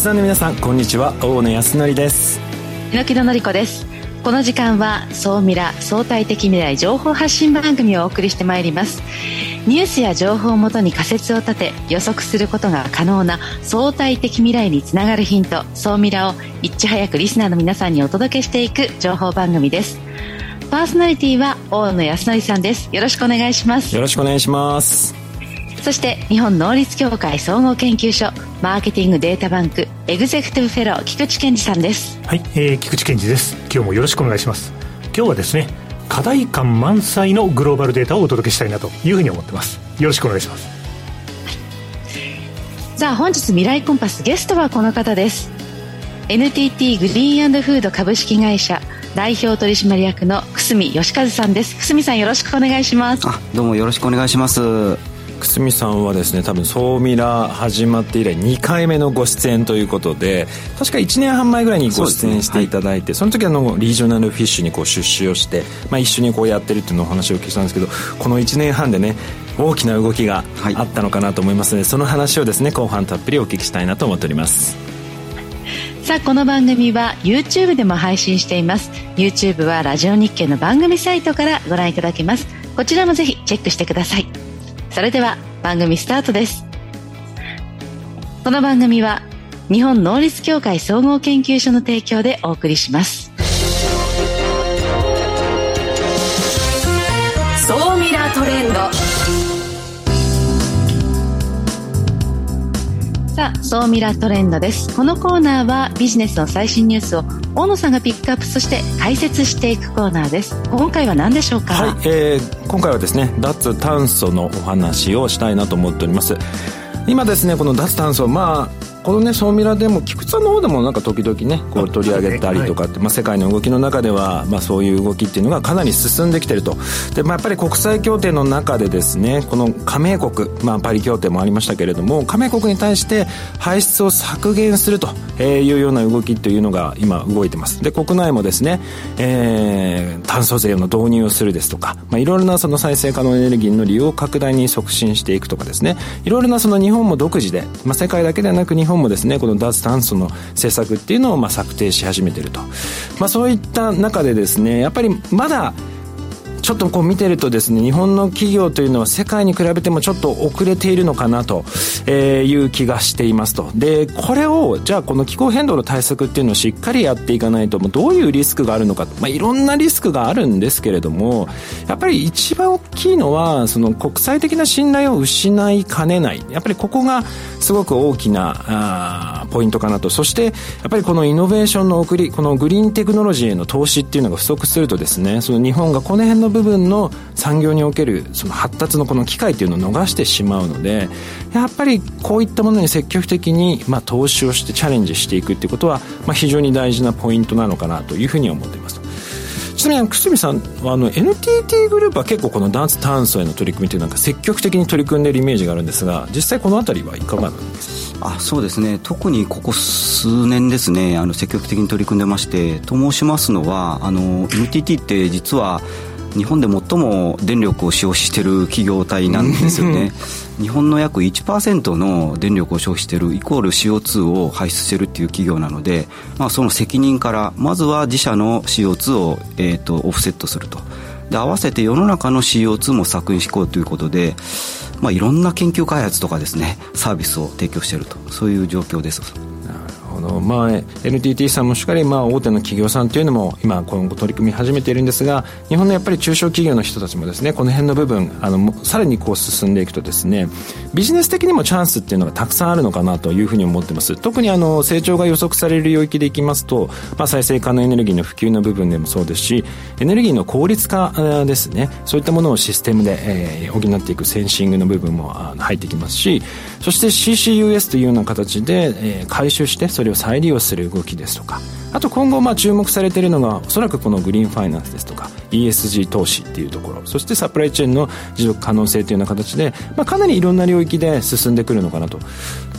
リスナーの皆さんこんにちは。大野康則です。榎木の子です。この時間は総ミラ相対的未来情報発信番組をお送りしてまいります。ニュースや情報をもとに仮説を立て予測することが可能な相対的未来につながるヒント総ミラをいち早くリスナーの皆さんにお届けしていく情報番組です。パーソナリティは大野康則さんです。よろしくお願いします。よろしくお願いしますそして日本能率協会総合研究所マーケティングデータバンクエグゼクティブフェロー菊池健二さんです。はい、えー、菊池健二です。今日もよろしくお願いします。今日はですね課題感満載のグローバルデータをお届けしたいなというふうに思ってます。よろしくお願いします、はい、さあ本日未来コンパスゲストはこの方です。NTT グリーンフード株式会社代表取締役の久住義和さんです。久住さんよろしくお願いします。あどうもよろしくお願いします久住さんはですね多分総ミラ始まって以来2回目のご出演ということで確か1年半前ぐらいにご出演していただいてそ、ねはい、その時あのリージョナルフィッシュにこう出資をして、まあ、一緒にこうやってるっていうのをお話を聞いたんですけどこの1年半でね大きな動きがあったのかなと思いますので、はい、その話をですね後半たっぷりお聞きしたいなと思っております。さあこの番組は YouTube でも配信しています。YouTube はラジオ日経の番組サイトからご覧いただけます。こちらもぜひチェックしてくださいそれでは番組スタートです。この番組は日本能率協会総合研究所の提供でお送りします。総ミラートレンド。さあ、総ミラートレンドです。このコーナーはビジネスの最新ニュースを大野さんがピックアップそして解説していくコーナーです。今回は何でしょうか？はい、えー、今回はですね脱炭素のお話をしたいなと思っております。今ですねこの脱炭素まあこのね総ミラでも菊池さんの方でもなんか時々ねこう取り上げたりとかって、まあ、世界の動きの中では、まあ、そういう動きっていうのがかなり進んできてると。で、まあ、やっぱり国際協定の中でですねこの加盟国、まあ、パリ協定もありましたけれども加盟国に対して排出を削減するというような動きというのが今動いてます。で国内もですね、えー、炭素税の導入をするですとか、まあ、いろいろなその再生可能エネルギーの利用拡大に促進していくとかですねいろいろなその日本も独自で、まあ、世界だけではなく日本もですねこの脱炭素の政策っていうのをまあ策定し始めてると、まあ、そういった中でですねやっぱりまだちょっとこう見てるとですね日本の企業というのは世界に比べてもちょっと遅れているのかなという気がしていますと。でこれをじゃあこの気候変動の対策っていうのをしっかりやっていかないともうどういうリスクがあるのか、まあ、いろんなリスクがあるんですけれどもやっぱり一番大きいのはその国際的な信頼を失いかねない。やっぱりここがすごく大きなあポイントかなと。そしてやっぱりこのイノベーションの送りこのグリーンテクノロジーへの投資っていうのが不足するとですねその日本がこの辺の部部分の産業におけるその発達のこの機会というのを逃してしまうのでやっぱりこういったものに積極的に、まあ、投資をしてチャレンジしていくっていうことは、まあ、非常に大事なポイントなのかなというふうに思っています。ちなみに久住さんあの NTT グループは結構この脱炭素への取り組みというなんか積極的に取り組んでいるイメージがあるんですが実際この辺りはいかがなんですか？あそうですね。特にここ数年ですねあの積極的に取り組んでましてと申しますのはあの NTT って実は日本で最も電力を使用している企業体なんですよね。日本の約1%の電力を消費しているイコール CO2 を排出しているっていう企業なので、まあ、その責任からまずは自社の CO2 を、えーと、オフセットすると。で合わせて世の中の CO2 も削減していこうということで、まあ、いろんな研究開発とかですねサービスを提供していると。そういう状況ですのまあ、NTT さんもしっかり、まあ、大手の企業さんというのも今今後取り組み始めているんですが日本のやっぱり中小企業の人たちもですねこの辺の部分あのさらにこう進んでいくとですねビジネス的にもチャンスっていうのがたくさんあるのかなというふうに思ってます。特にあの成長が予測される領域でいきますと、まあ、再生可能エネルギーの普及の部分でもそうですしエネルギーの効率化ですねそういったものをシステムで、えー、補っていくセンシングの部分も入ってきますしそして CCUS というような形で、えー、回収してそれを再利用する動きですとかあと今後まあ注目されているのがおそらくこのグリーンファイナンスですとか ESG 投資っていうところそしてサプライチェーンの持続可能性というような形で、まあ、かなりいろんな領域で進んでくるのかなと。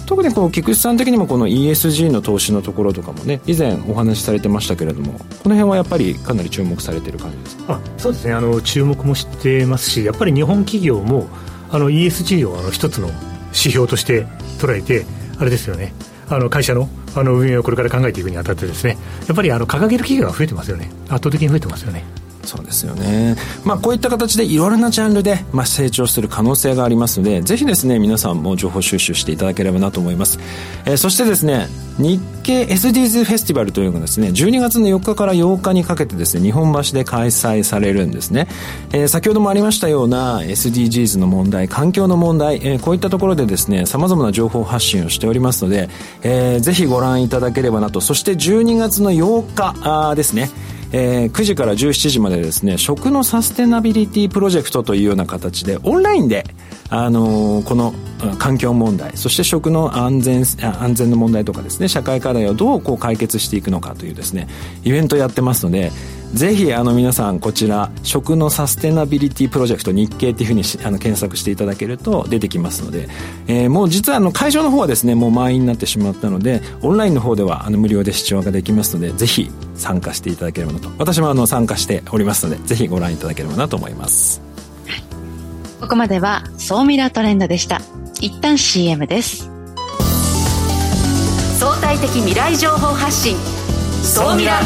特にこう菊池さん的にもこの ESG の投資のところとかもね以前お話しされてましたけれどもこの辺はやっぱりかなり注目されてる感じですか？あそうですね。あの注目もしてますしやっぱり日本企業もあの ESG をあの一つの指標として捉えてあれですよね。あの会社のあの運営をこれから考えていくにあたってですね。やっぱりあの掲げる企業が増えてますよね。圧倒的に増えてますよね。そうですよね。まあこういった形でいろいろなジャンルで、まあ、成長する可能性がありますので、ぜひですね、皆さんも情報収集していただければなと思います。えー、そしてですね、日経 SDGs フェスティバルというのがですね、12月の4日から8日にかけてですね、日本橋で開催されるんですね。えー、先ほどもありましたような SDGs の問題、環境の問題、えー、こういったところでですね、様々な情報発信をしておりますので、えー、ぜひご覧いただければなと、そして12月の8日ですね、えー、9時から17時までですね食のサステナビリティプロジェクトというような形でオンラインで、あのー、この環境問題そして食の安全安全の問題とかですね社会課題をどうこう解決していくのかというですねイベントやってますのでぜひあの皆さんこちら食のサステナビリティプロジェクト日経っていうふうにあの検索していただけると出てきますので、えー、もう実はあの会場の方はですねもう満員になってしまったのでオンラインの方ではあの無料で視聴ができますのでぜひ参加していただければなと。私もあの参加しておりますのでぜひご覧いただければなと思います、ここまでは総ミラトレンドでした。一旦 CM です。相対的未来情報発信。総ミラ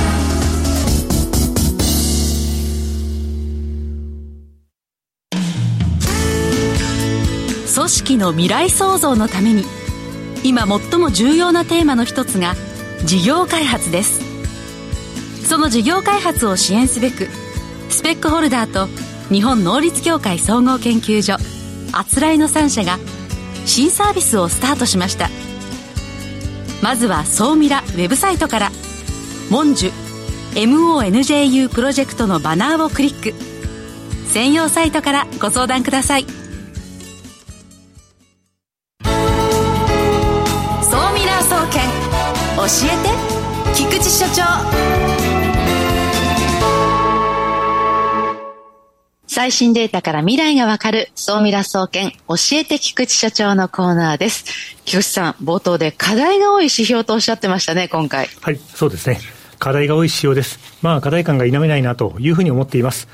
織の未来創造のために今最も重要なテーマの一つが事業開発です。その事業開発を支援すべくスペックホルダーと日本能率協会総合研究所あつらいの3社が新サービスをスタートしました。まずは総ミラウェブサイトから「モンジュ MONJU プロジェクト」のバナーをクリック。専用サイトからご相談ください。えて菊池所長最新データから未来がわかる総ミラ総研教えて菊池所長のコーナーです。菊池さん、冒頭で課題が多い指標とおっしゃってましたね、今回。はい、そうですね。課題が多い指標です。まあ、課題感が否めないなというふうに思っています。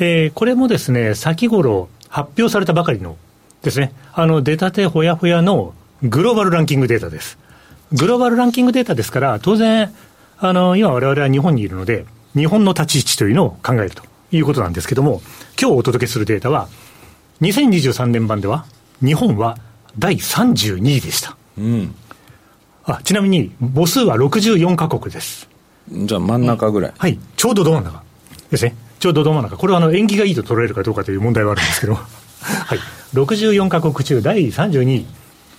えー、これもですね、先頃発表されたばかりのですね、あの、出たてほやほやのグローバルランキングデータです。グローバルランキングデータですから、当然、あの、今我々は日本にいるので、日本の立ち位置というのを考えるということなんですけども、今日お届けするデータは、2023年版では、日本は第32位でした。うん。あ、ちなみに、母数は64カ国です。じゃあ真ん中ぐらい。はい。ちょうどど真ん中ですね。ちょうどど真ん中。これはあの、縁起がいいと取れるかどうかという問題はあるんですけど。はい。64カ国中第32位。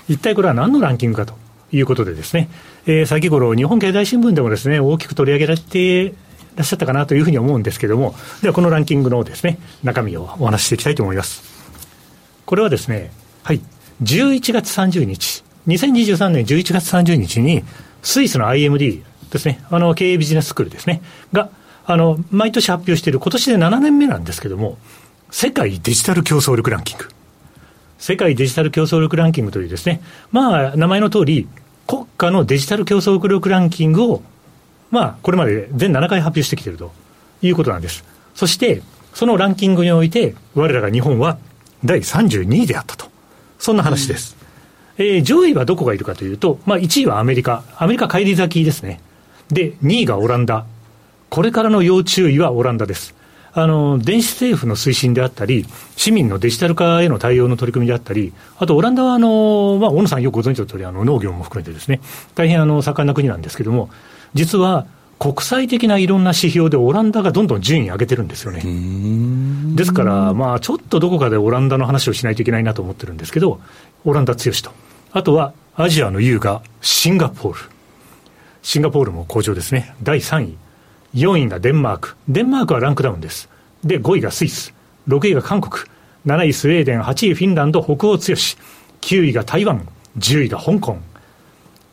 一体これは何のランキングかと。いうことでですね、えー、先頃、日本経済新聞でもですね、大きく取り上げられていらっしゃったかなというふうに思うんですけれども、ではこのランキングのですね、中身をお話ししていきたいと思います。これはですね、はい、11月30日、2023年11月30日に、スイスの IMD ですね、あの、経営ビジネススクールですね、が、あの、毎年発表している、今年で7年目なんですけれども、世界デジタル競争力ランキング。世界デジタル競争力ランキングというですね、まあ、名前の通り、国家のデジタル競争力ランキングを、まあ、これまで全7回発表してきているということなんです。そして、そのランキングにおいて、我らが日本は第32位であったと。そんな話です。うん、えー、上位はどこがいるかというと、まあ、1位はアメリカ。アメリカ帰り咲きですね。で、2位がオランダ。これからの要注意はオランダです。あの、電子政府の推進であったり、市民のデジタル化への対応の取り組みであったり、あとオランダはあの、まあ、小野さんよくご存知の通り、あの、農業も含めてですね、大変あの、盛んな国なんですけども、実は、国際的ないろんな指標でオランダがどんどん順位上げてるんですよね。ですから、まあ、ちょっとどこかでオランダの話をしないといけないなと思ってるんですけど、オランダ強しと。あとは、アジアの優雅、シンガポール。シンガポールも好調ですね。第3位。4位がデンマーク。デンマークはランクダウンです。で、5位がスイス。6位が韓国。7位スウェーデン。8位フィンランド。北欧強し。9位が台湾。10位が香港。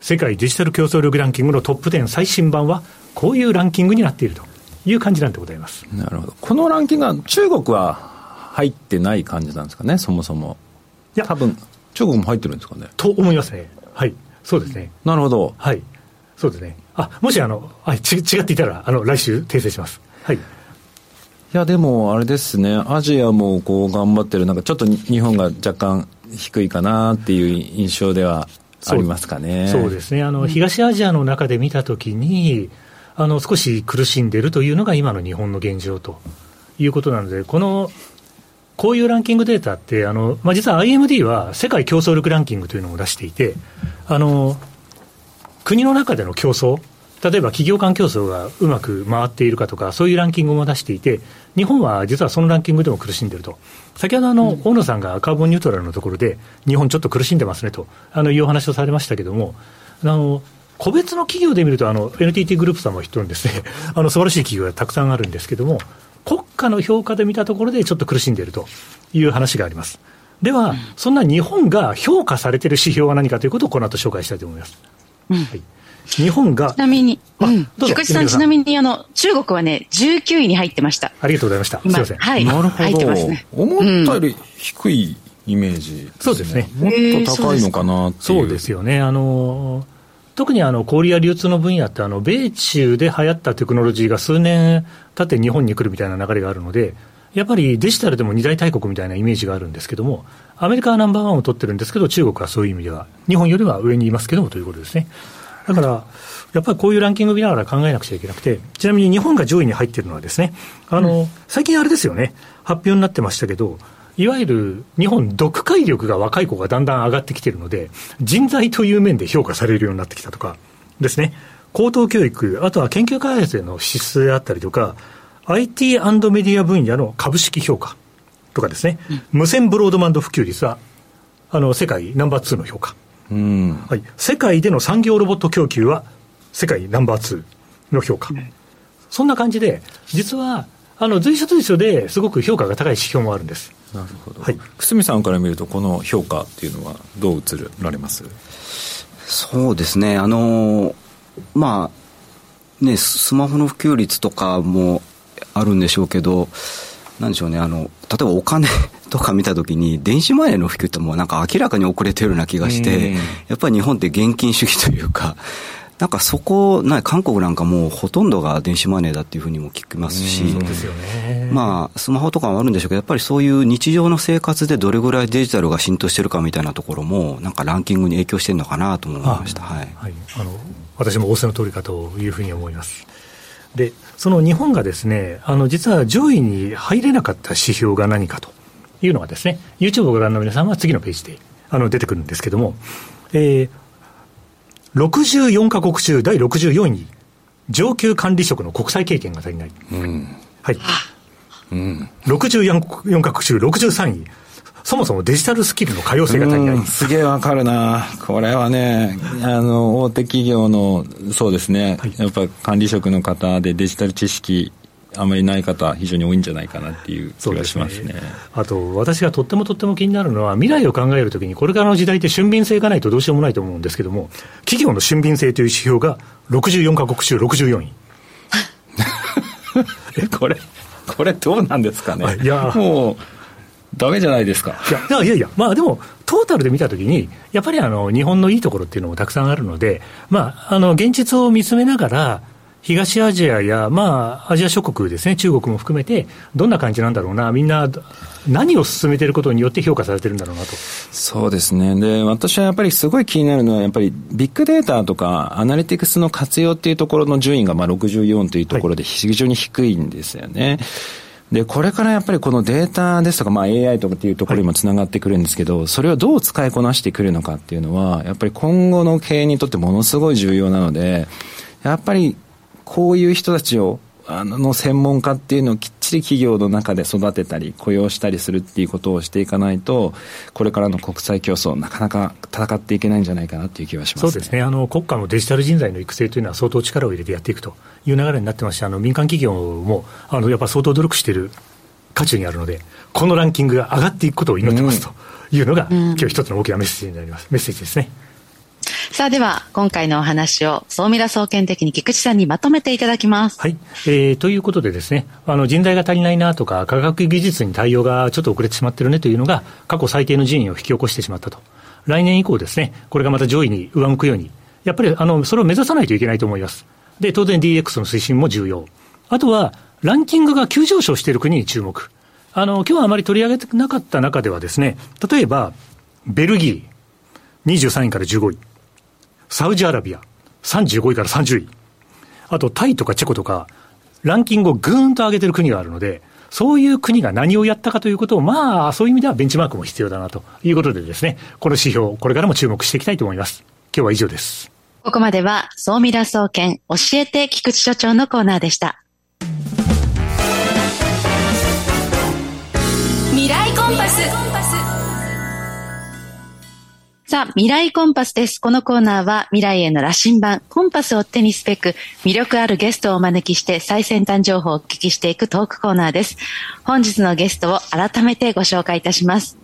世界デジタル競争力ランキングのトップ10最新版は、こういうランキングになっているという感じなんでございます。なるほど。このランキングは中国は入ってない感じなんですかね、そもそも。いや、多分、中国も入ってるんですかね？と思いますね。はい。そうですね。なるほど。はい。そうですね。あ、もしあの、はい、ち違っていたら、あの、来週訂正します。はい。いや、でも、あれですね、アジアもこう頑張ってる、なんかちょっと日本が若干低いかなっていう印象ではありますかね。そうですね。あの、東アジアの中で見たときに、あの、少し苦しんでるというのが今の日本の現状ということなので、この、こういうランキングデータって、あの、まあ、実は IMD は世界競争力ランキングというのを出していて、あの、国の中での競争、例えば企業間競争がうまく回っているかとか、そういうランキングも出していて、日本は実はそのランキングでも苦しんでると。先ほどあの、うん、大野さんがカーボンニュートラルのところで、日本ちょっと苦しんでますねと、あの、いうお話をされましたけども、あの、個別の企業で見ると、あの、NTT グループさんも一人ですね、あの、素晴らしい企業がたくさんあるんですけども、国家の評価で見たところでちょっと苦しんでいるという話があります。では、そんな日本が評価されている指標は何かということをこの後紹介したいと思います。うん、はい日本が。ちなみに、うん、菊池さん、ちなみに、あの、中国はね、19位に入ってました。ありがとうございました。すみません。はい。なるほど。入ってますね。思ったより低いイメージ、ねうん、そうですね。もっと高いのかなってそうですよね。あの、特にあの小売や流通の分野って、あの米中で流行ったテクノロジーが数年経って日本に来るみたいな流れがあるので、やっぱりデジタルでも二大大国みたいなイメージがあるんですけども、アメリカはナンバーワンを取ってるんですけど、中国はそういう意味では、日本よりは上にいますけどもということですね。だから、やっぱりこういうランキング見ながら考えなくちゃいけなくて、ちなみに日本が上位に入っているのはですね、あの、うん、最近あれですよね、発表になってましたけど、いわゆる日本、読解力が若い子がだんだん上がってきているので、人材という面で評価されるようになってきたとかですね、高等教育、あとは研究開発への支出であったりとか、IT& メディア分野の株式評価とかですね、うん、無線ブロードバンド普及率は、あの、世界ナンバー2の評価。うんはい、世界での産業ロボット供給は世界ナンバー2の評価、そんな感じで、実はあの随所随所ですごく評価が高い指標もあるんです。なるほど。はい。久住さんから見ると、この評価っていうのはどう映られます？そうですね、あのまあ、ね、スマホの普及率とかもあるんでしょうけど、なんでしょうね、あの、例えばお金 とか見たときに、電子マネーの普及ってもうなんか明らかに遅れてるような気がして、やっぱり日本って現金主義というか、なんかそこ、な韓国なんかもうほとんどが電子マネーだっていうふうにも聞きますし。まあ、スマホとかもあるんでしょうけど、やっぱりそういう日常の生活でどれぐらいデジタルが浸透してるかみたいなところも、なんかランキングに影響してるのかなと思いました。はい。はい、あの、私も仰せの通りかというふうに思います。で、その日本がですね、あの、実は上位に入れなかった指標が何かというのがですね、YouTube をご覧の皆さんは次のページで、あの、出てくるんですけども、えー、64カ国中第64位、上級管理職の国際経験が足りない。うん、はい。うん、64カ国中63位。そもそもデジタルスキルの可用性が足りない。すげえわかるな。これはね、あの、大手企業の、そうですね、はい、やっぱ管理職の方でデジタル知識あまりない方、非常に多いんじゃないかなっていう気がしますね、ね、あと、私がとってもとっても気になるのは、未来を考えるときに、これからの時代って俊敏性がないとどうしようもないと思うんですけども、企業の俊敏性という指標が64か国中64位。え、これ、これどうなんですかね。いや、もう、だめじゃないですか。いやいやいや、まあでも、トータルで見たときに、やっぱりあの日本のいいところっていうのもたくさんあるので、まあ、あの現実を見つめながら、東アジアや、まあ、アジア諸国ですね、中国も含めて、どんな感じなんだろうな、みんな、何を進めていることによって評価されてるんだろうなと。そうですね。で、私はやっぱりすごい気になるのは、やっぱりビッグデータとかアナリティクスの活用っていうところの順位がまあ64というところで非常に低いんですよね。はいで、これからやっぱりこのデータですとか、まあ AI とかっていうところにもつながってくるんですけど、はい、それをどう使いこなしてくるのかっていうのは、やっぱり今後の経営にとってものすごい重要なので、やっぱりこういう人たちをあの専門家っていうのをきっちり企業の中で育てたり雇用したりするっていうことをしていかないとこれからの国際競争なかなか戦っていけないんじゃないかなという気はします、ね、そうですね。あの国家のデジタル人材の育成というのは相当力を入れてやっていくという流れになってましてあの民間企業もあのやっぱ相当努力している渦中にあるのでこのランキングが上がっていくことを祈ってますというのが、うん、今日一つの大きなメッセージになります。メッセージですね。さあでは、今回のお話を、総ミラ総研的に菊池さんにまとめていただきます。はい。えー、ということでですね、あの、人材が足りないなとか、科学技術に対応がちょっと遅れてしまってるねというのが、過去最低の順位を引き起こしてしまったと。来年以降ですね、これがまた上位に上向くように、やっぱり、あの、それを目指さないといけないと思います。で、当然 DX の推進も重要。あとは、ランキングが急上昇している国に注目。あの、今日はあまり取り上げてなかった中ではですね、例えば、ベルギー、23位から15位。サウジアラビア、35位から30位。あと、タイとかチェコとか、ランキングをぐーんと上げてる国があるので、そういう国が何をやったかということを、まあ、そういう意味ではベンチマークも必要だなということでですね、この指標、これからも注目していきたいと思います。今日は以上です。ここまでは、総ミラ総研教えて菊池所長のコーナーでした。未来コンパス。さあ、未来コンパスです。このコーナーは未来への羅針盤、コンパスを手にすべく魅力あるゲストをお招きして最先端情報をお聞きしていくトークコーナーです。本日のゲストを改めてご紹介いたします。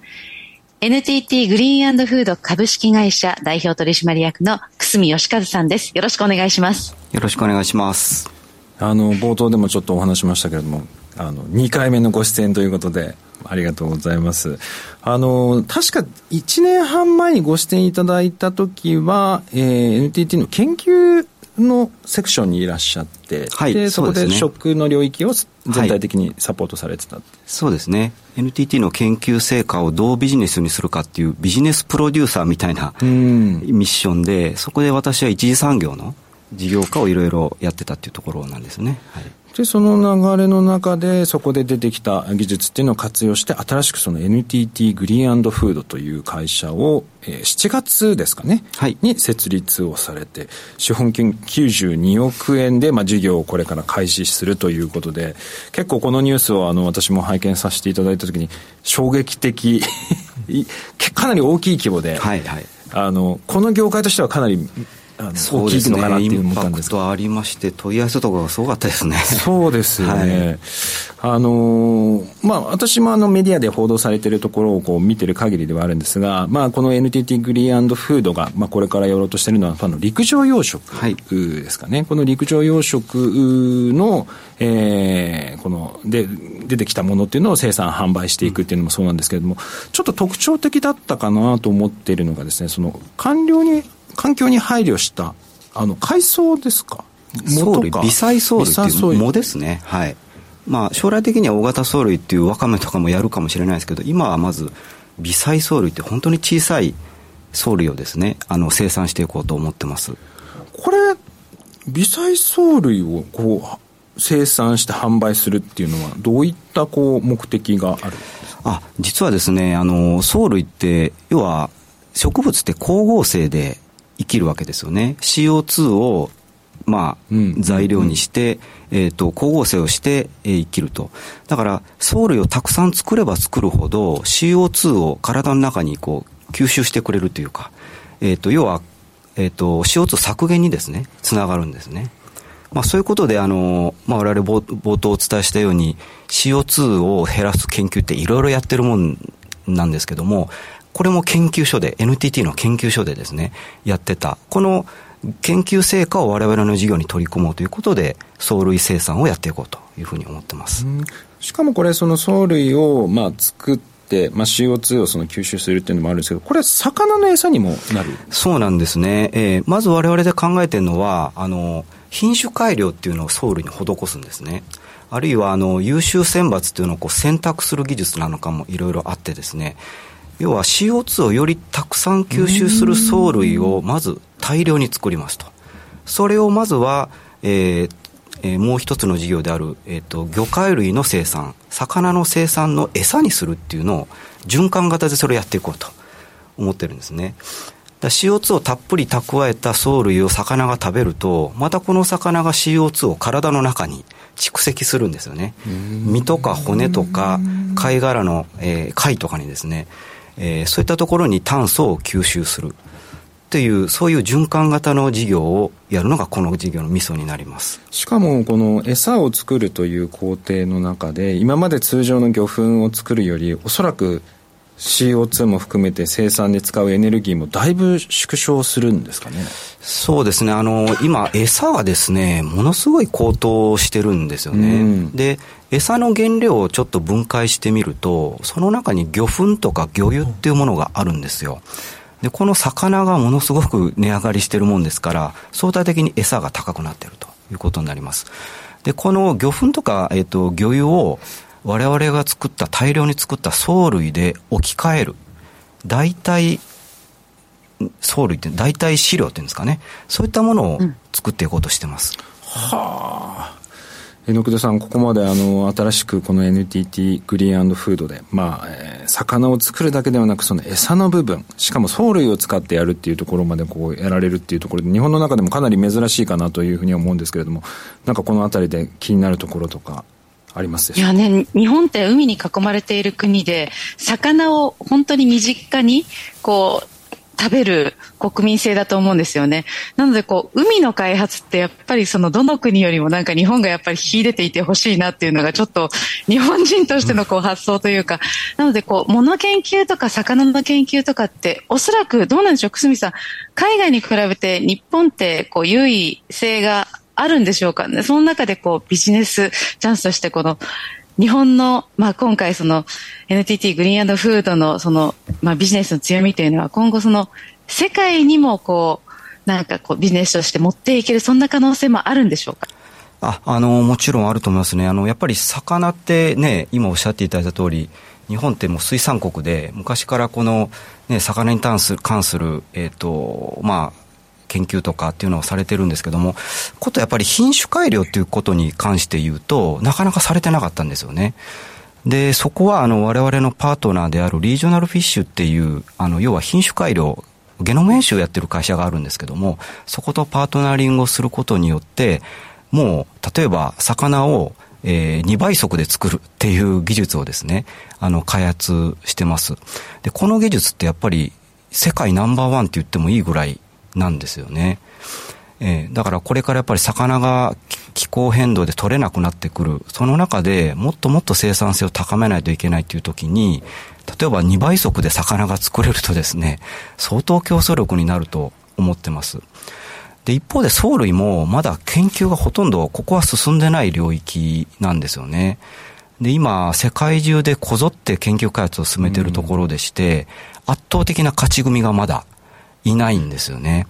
NTT グリーンフード株式会社代表取締役の久住義和さんです。よろしくお願いします。よろしくお願いします。あの、冒頭でもちょっとお話しましたけれども、あの、2回目のご出演ということで、ありがとうございます。あの、確か1年半前にご出演いただいた時は、えー、NTT の研究のセクションにいらっしゃって、はい、でそこで食の領域を全体的にサポートされてた、はい、そうですね。NTT の研究成果をどうビジネスにするかっていうビジネスプロデューサーみたいなミッションでそこで私は一次産業の事業化をいろいろやってたっていうところなんですね、はいで、その流れの中で、そこで出てきた技術っていうのを活用して、新しくその NTT グリーンフードという会社を、えー、7月ですかね、はい、に設立をされて、資本金92億円で、まあ、事業をこれから開始するということで、結構このニュースをあの私も拝見させていただいたときに、衝撃的 かなり大きい規模で、はいはい、あのこの業界としてはかなり大きいのかなっていう思ったんですが、ありまして問い合わせとかがすごかったですね。そうですよね、はい、あのまあ私もあのメディアで報道されているところをこう見てる限りではあるんですが、まあ、この NTT グリーンフードが、まあ、これからやろうとしているのはあの陸上養殖ですかね、はい、この陸上養殖の、えー、こので出てきたものっていうのを生産販売していくっていうのもそうなんですけれども、ちょっと特徴的だったかなと思っているのがですねその官僚に環境に配慮したあの海藻ですか？藻とか？微細藻類っていう藻ですね。はい。まあ将来的には大型藻類っていうわかめとかもやるかもしれないですけど今はまず微細藻類って本当に小さい藻類をですねあの生産していこうと思ってます。これ微細藻類をこう生産して販売するっていうのはどういったこう目的があるあ実はですねあの藻類って要は植物って光合成で生きるわけですよね CO2 をまあ、材料にして、えっ、と、光合成をして、えー、生きると。だから、藻類をたくさん作れば作るほど、CO2 を体の中にこう、吸収してくれるというか、えっ、と、要は、えっ、と、CO2 削減にですね、つながるんですね。まあ、そういうことで、あの、まあ、我々冒頭お伝えしたように、CO2 を減らす研究っていろいろやってるもんなんですけども、これも研究所で、NTT の研究所でですね、やってた。この研究成果を我々の事業に取り込もうということで、藻類生産をやっていこうというふうに思ってます。しかもこれ、その藻類を、まあ、作って、まあ、CO2 をその吸収するっていうのもあるんですけど、これ、魚の餌にもなる？そうなんですね。えー、まず我々で考えてるのは、あの、品種改良っていうのを藻類に施すんですね。あるいは、あの、優秀選抜っていうのをこう選択する技術なのかもいろいろあってですね、要は CO2 をよりたくさん吸収する藻類をまず大量に作りますと。それをまずは、えーえー、もう一つの事業である、えーと、魚介類の生産、魚の生産の餌にするっていうのを循環型でそれをやっていこうと思ってるんですね。CO2 をたっぷり蓄えた藻類を魚が食べると、またこの魚が CO2 を体の中に蓄積するんですよね。身とか骨とか貝殻の、えー、貝とかにですね、えー、そういったところに炭素を吸収するというそういう循環型の事業をやるのがこの事業のミソになります。しかもこの餌を作るという工程の中で今まで通常の魚粉を作るよりおそらく CO2 も含めて生産で使うエネルギーもだいぶ縮小するんですかね。そうですね。あの今餌がですねものすごい高騰してるんですよね、うん、で餌の原料をちょっと分解してみるとその中に魚粉とか魚油っていうものがあるんですよ。でこの魚がものすごく値上がりしてるもんですから相対的に餌が高くなってるということになります。でこの魚粉とか、えーと、魚油を我々が作った大量に作った藻類で置き換える。大体藻類って大体飼料っていうんですかね。そういったものを作っていこうとしてます、うん、はあ。榎田さん、ここまであの新しくこの NTT グリーンフードで、まあえー、魚を作るだけではなく、その餌の部分、しかも藻類を使ってやるっていうところまでこうやられるっていうところで、日本の中でもかなり珍しいかなというふうに思うんですけれども、なんかこのあたりで気になるところとか、ありますいやね、日本って海に囲まれている国で、魚を本当に身近に、こう、食べる国民性だと思うんですよね。なので、こう、海の開発ってやっぱりそのどの国よりもなんか日本がやっぱり秀でていてほしいなっていうのがちょっと日本人としてのこう発想というか、なのでこう、物研究とか魚の研究とかっておそらくどうなんでしょう、くすみさん。海外に比べて日本ってこう、優位性があるんでしょうかね。その中でこう、ビジネスチャンスとしてこの、日本の、まあ、今回その NTT グリーンフードのその、まあ、ビジネスの強みというのは今後その世界にもこう、なんかこうビジネスとして持っていけるそんな可能性もあるんでしょうか？あ、あの、もちろんあると思いますね。あの、やっぱり魚ってね、今おっしゃっていただいた通り、日本ってもう水産国で、昔からこの、ね、魚に関する、関する、えっ、ー、と、まあ、研究とかっていうのをされてるんですけども、ことやっぱり品種改良っていうことに関して言うと、なかなかされてなかったんですよね。で、そこはあの我々のパートナーであるリージョナルフィッシュっていう、あの要は品種改良、ゲノム編集をやってる会社があるんですけども、そことパートナーリングをすることによって、もう例えば魚をえー、2倍速で作るっていう技術をですね、あの、開発してます。で、この技術ってやっぱり世界ナンバーワンって言ってもいいぐらいなんですよね。えー、だからこれからやっぱり魚が気候変動で取れなくなってくる。その中でもっともっと生産性を高めないといけないっていう時に、例えば2倍速で魚が作れるとですね、相当競争力になると思ってます。で、一方で藻類もまだ研究がほとんどここは進んでない領域なんですよね。で、今、世界中でこぞって研究開発を進めているところでして、圧倒的な勝ち組がまだいないんですよね。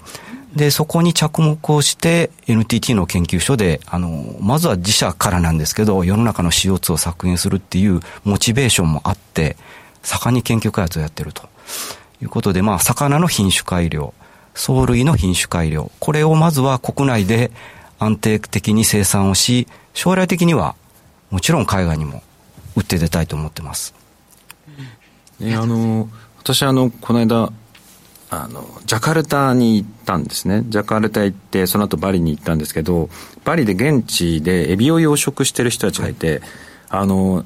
で、そこに着目をして NTT の研究所で、あの、まずは自社からなんですけど、世の中の CO2 を削減するっていうモチベーションもあって、盛んに研究開発をやってるということで、まあ、魚の品種改良、藻類の品種改良、これをまずは国内で安定的に生産をし、将来的にはもちろん海外にも売って出たいと思ってます。えあの、私あの、この間、あの、ジャカルタに行ったんですね。ジャカルタ行って、その後バリに行ったんですけど、バリで現地でエビを養殖してる人たちがいて、はい、あの、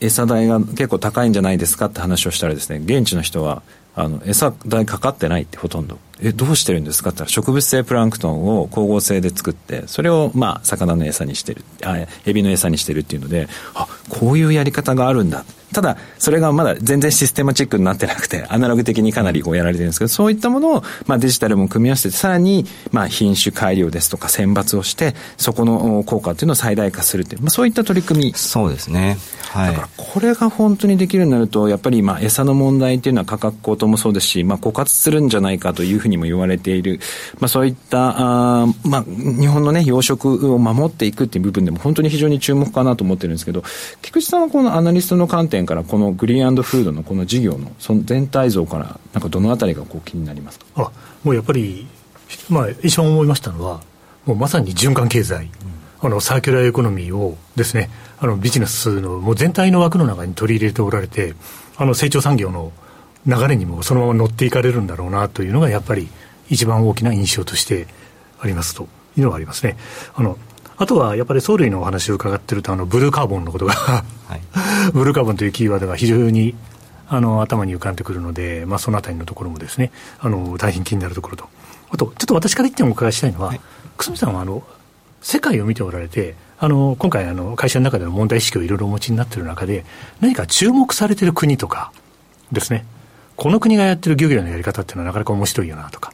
餌代が結構高いんじゃないですかって話をしたらですね、現地の人は、あの、餌代かかってないってほとんど。え、どうしてるんですか？って言ったら、植物性プランクトンを光合成で作って、それを、まあ、魚の餌にしてる、あ、エビの餌にしてるっていうので、あ、こういうやり方があるんだ。ただ、それがまだ全然システマチックになってなくて、アナログ的にかなりこうやられてるんですけど、そういったものを、まあ、デジタルも組み合わせて、さらに、まあ、品種改良ですとか選抜をして、そこの効果っていうのを最大化するっていう、まあ、そういった取り組み。そうですね。はい。だから、これが本当にできるようになると、やっぱり、まあ、餌の問題っていうのは価格高騰もそうですし、まあ、枯渇するんじゃないかというふうにも言われている、まあ、そういった、あまあ、日本のね、養殖を守っていくっていう部分でも本当に非常に注目かなと思ってるんですけど、菊池さんはこのアナリストの観点から、このグリーンーフードのこの事業のその全体像からなんかどのあたりがこう気になりますか？あもうやっぱり、まあ、一番思いましたのはもうまさに循環経済、うん、あのサーキュラーエコノミーをですねあのビジネスのもう全体の枠の中に取り入れておられてあの成長産業の流れにもそのまま乗っていかれるんだろうなというのがやっぱり一番大きな印象としてありますというのがありますね。あのあとはやっぱり藻類のお話を伺ってると、あのブルーカーボンのことがはい、ブルーカーボンというキーワードが非常にあの頭に浮かんでくるので、まあ、そのあたりのところもですね、あの大変気になるところと、あと、ちょっと私から一点お伺いしたいのは、はい、久住さんはあの世界を見ておられて、あの今回あの、会社の中での問題意識をいろいろお持ちになっている中で、何か注目されている国とかですね、この国がやってる漁業のやり方っていうのはなかなか面白いよなとか、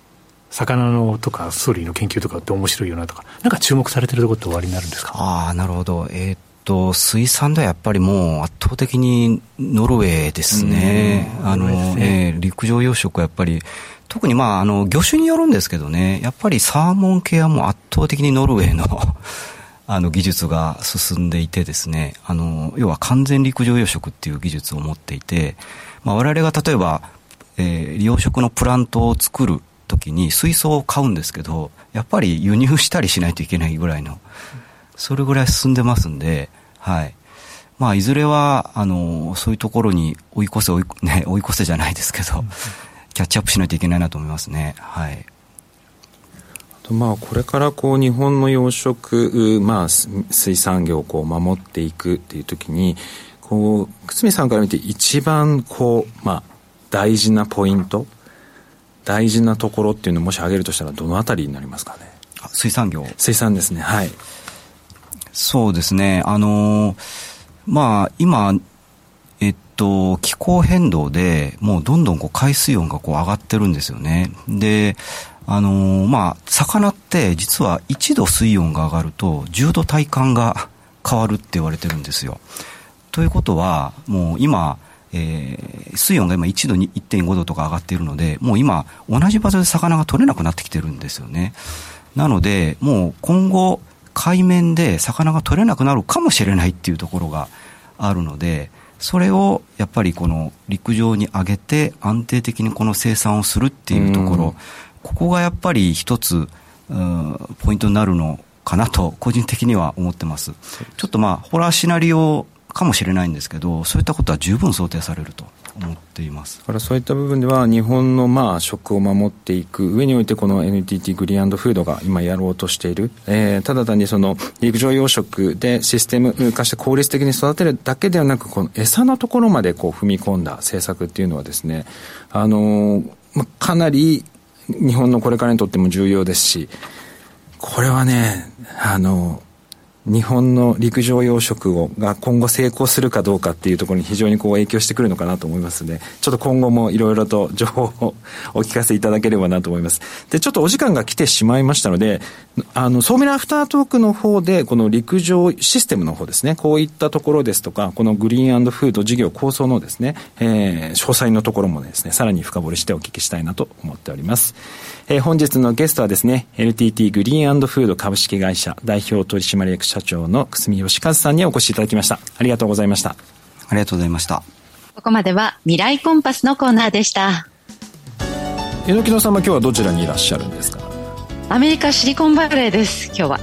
魚のとかストーリーの研究とかって面白いよなとか、なんか注目されてるところって終わりになるんですか？ああ、なるほど。えー、っと、水産ではやっぱりもう圧倒的にノルウェーですね。あの、ね、えー、陸上養殖はやっぱり、特にまあ、あの、魚種によるんですけどね、やっぱりサーモン系はもう圧倒的にノルウェーの あの技術が進んでいてですね、あの、要は完全陸上養殖っていう技術を持っていて、まあ我々が例えば、えー、養殖のプラントを作る時に水槽を買うんですけど、やっぱり輸入したりしないといけないぐらいの、それぐらい進んでますんで、はい。まあ、いずれは、あの、そういうところに追い越せ追い、ね、追い越せじゃないですけど、キャッチアップしないといけないなと思いますね。はい。まあ、これからこう日本の養殖、まあ、水産業をこう守っていくっていう時にこう久住さんから見て一番こう、まあ、大事なポイント？大事なところっていうのをもし挙げるとしたらどのあたりになりますかね？水産業。水産ですね。はい。そうですね。あのまあ今えっと気候変動でもうどんどんこう海水温がこう上がってるんですよね。であのー、まあ、魚って実は1度水温が上がると10度体感が変わるって言われてるんですよ。ということは、もう今、えー、水温が今1度に1.5度とか上がっているので、もう今、同じ場所で魚が取れなくなってきてるんですよね。なので、もう今後、海面で魚が取れなくなるかもしれないっていうところがあるので、それをやっぱりこの陸上に上げて安定的にこの生産をするっていうところ、ここがやっぱり一つ、ポイントになるのかなと、個人的には思ってます。ちょっとまあ、ホラーシナリオかもしれないんですけど、そういったことは十分想定されると思っています。だからそういった部分では、日本のまあ食を守っていく上において、この NTT グリーンフードが今やろうとしている、えー、ただ単にその陸上養殖でシステム化して効率的に育てるだけではなく、この餌のところまでこう踏み込んだ政策っていうのはですね、あのー、まあ、かなり日本のこれからにとっても重要ですし、これはね、あの、日本の陸上養殖をが今後成功するかどうかっていうところに非常にこう影響してくるのかなと思いますので、ちょっと今後もいろいろと情報をお聞かせいただければなと思います。で、ちょっとお時間が来てしまいましたので、あの、ソーミラアフタートークの方で、この陸上システムの方ですね、こういったところですとか、このグリーンフード事業構想のですね、えー、詳細のところもですね、さらに深掘りしてお聞きしたいなと思っております。えー、本日のゲストはですね、NTT グリーンフード株式会社代表取締役社長の久住義和さんにお越しいただきました。ありがとうございました。ありがとうございました。ここまでは未来コンパスのコーナーでした。榎木野さんは今日はどちらにいらっしゃるんですか？アメリカシリコンバレーです、今日は。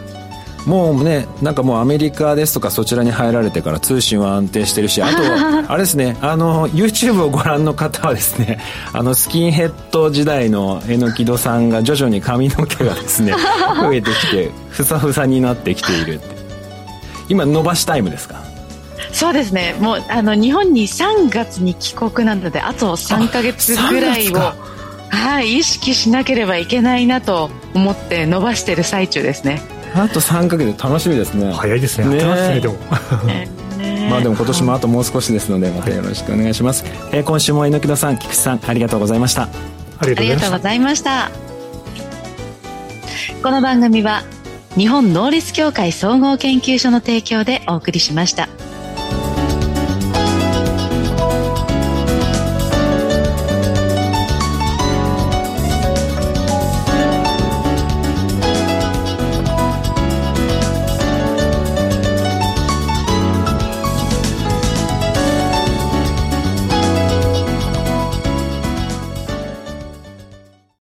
もうねなんかもうアメリカですとかそちらに入られてから通信は安定してるしあとは あれですねあの YouTube をご覧の方はですね あのスキンヘッド時代の榎木戸さんが徐々に髪の毛がですね 増えてきてふさふさになってきているって今伸ばしタイムですか？そうですね。もうあの日本に3月に帰国なのであと3か月ぐらいをはい意識しなければいけないなと思って伸ばしてる最中ですね。あと3か月楽しみですね。早いですね。ね。ねでも。まあでも今年もあともう少しですのでまたよろしくお願いします、えー、今週も榎木戸さん菊池さんありがとうございました。ありがとうございました。この番組は日本能率協会総合研究所の提供でお送りしました。